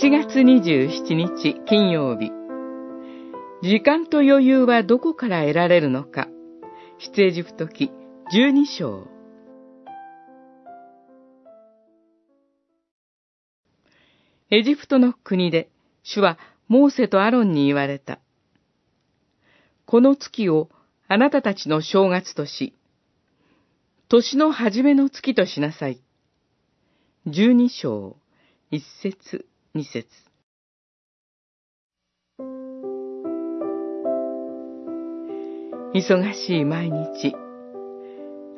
7月27日金曜日。時間と余裕はどこから得られるのか。出エジプト記12章。エジプトの国で主はモーセとアロンに言われた。この月をあなたたちの正月とし、年の初めの月としなさい。十二章、一節、二節。忙しい毎日、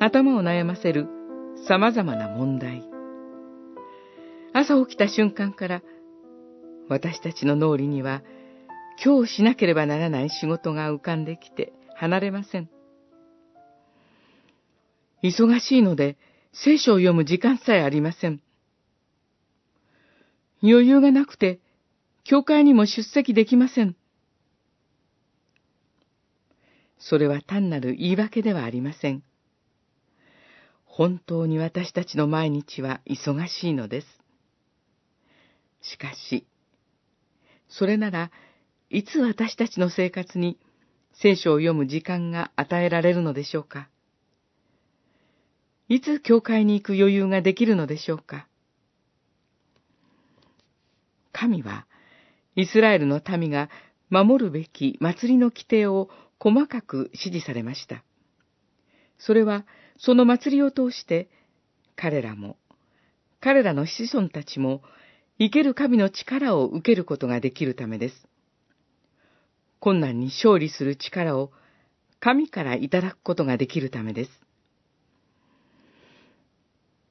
頭を悩ませる様々な問題。朝起きた瞬間から、私たちの脳裏には、今日しなければならない仕事が浮かんできて離れません。忙しいので聖書を読む時間さえありません。余裕がなくて、教会にも出席できません。それは単なる言い訳ではありません。本当に私たちの毎日は忙しいのです。しかし、それならいつ私たちの生活に聖書を読む時間が与えられるのでしょうかいつ教会に行く余裕ができるのでしょうか神は、イスラエルの民が守るべき祭りの規定を細かく指示されました。それは、その祭りを通して、彼らも、彼らの子孫たちも、生ける神の力を受けることができるためです。困難に勝利する力を神からいただくことができるためです。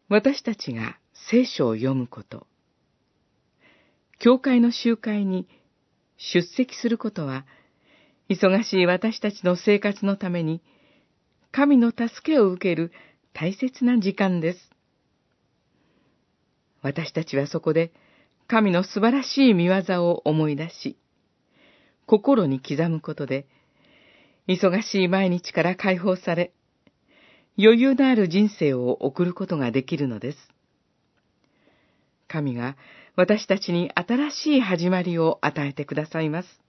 私たちが聖書を読むこと、教会の集会に出席することは、忙しい私たちの生活のために、神の助けを受ける大切な時間です。私たちはそこで、神の素晴らしい見業を思い出し、心に刻むことで、忙しい毎日から解放され、余裕のある人生を送ることができるのです。神が私たちに新しい始まりを与えてくださいます。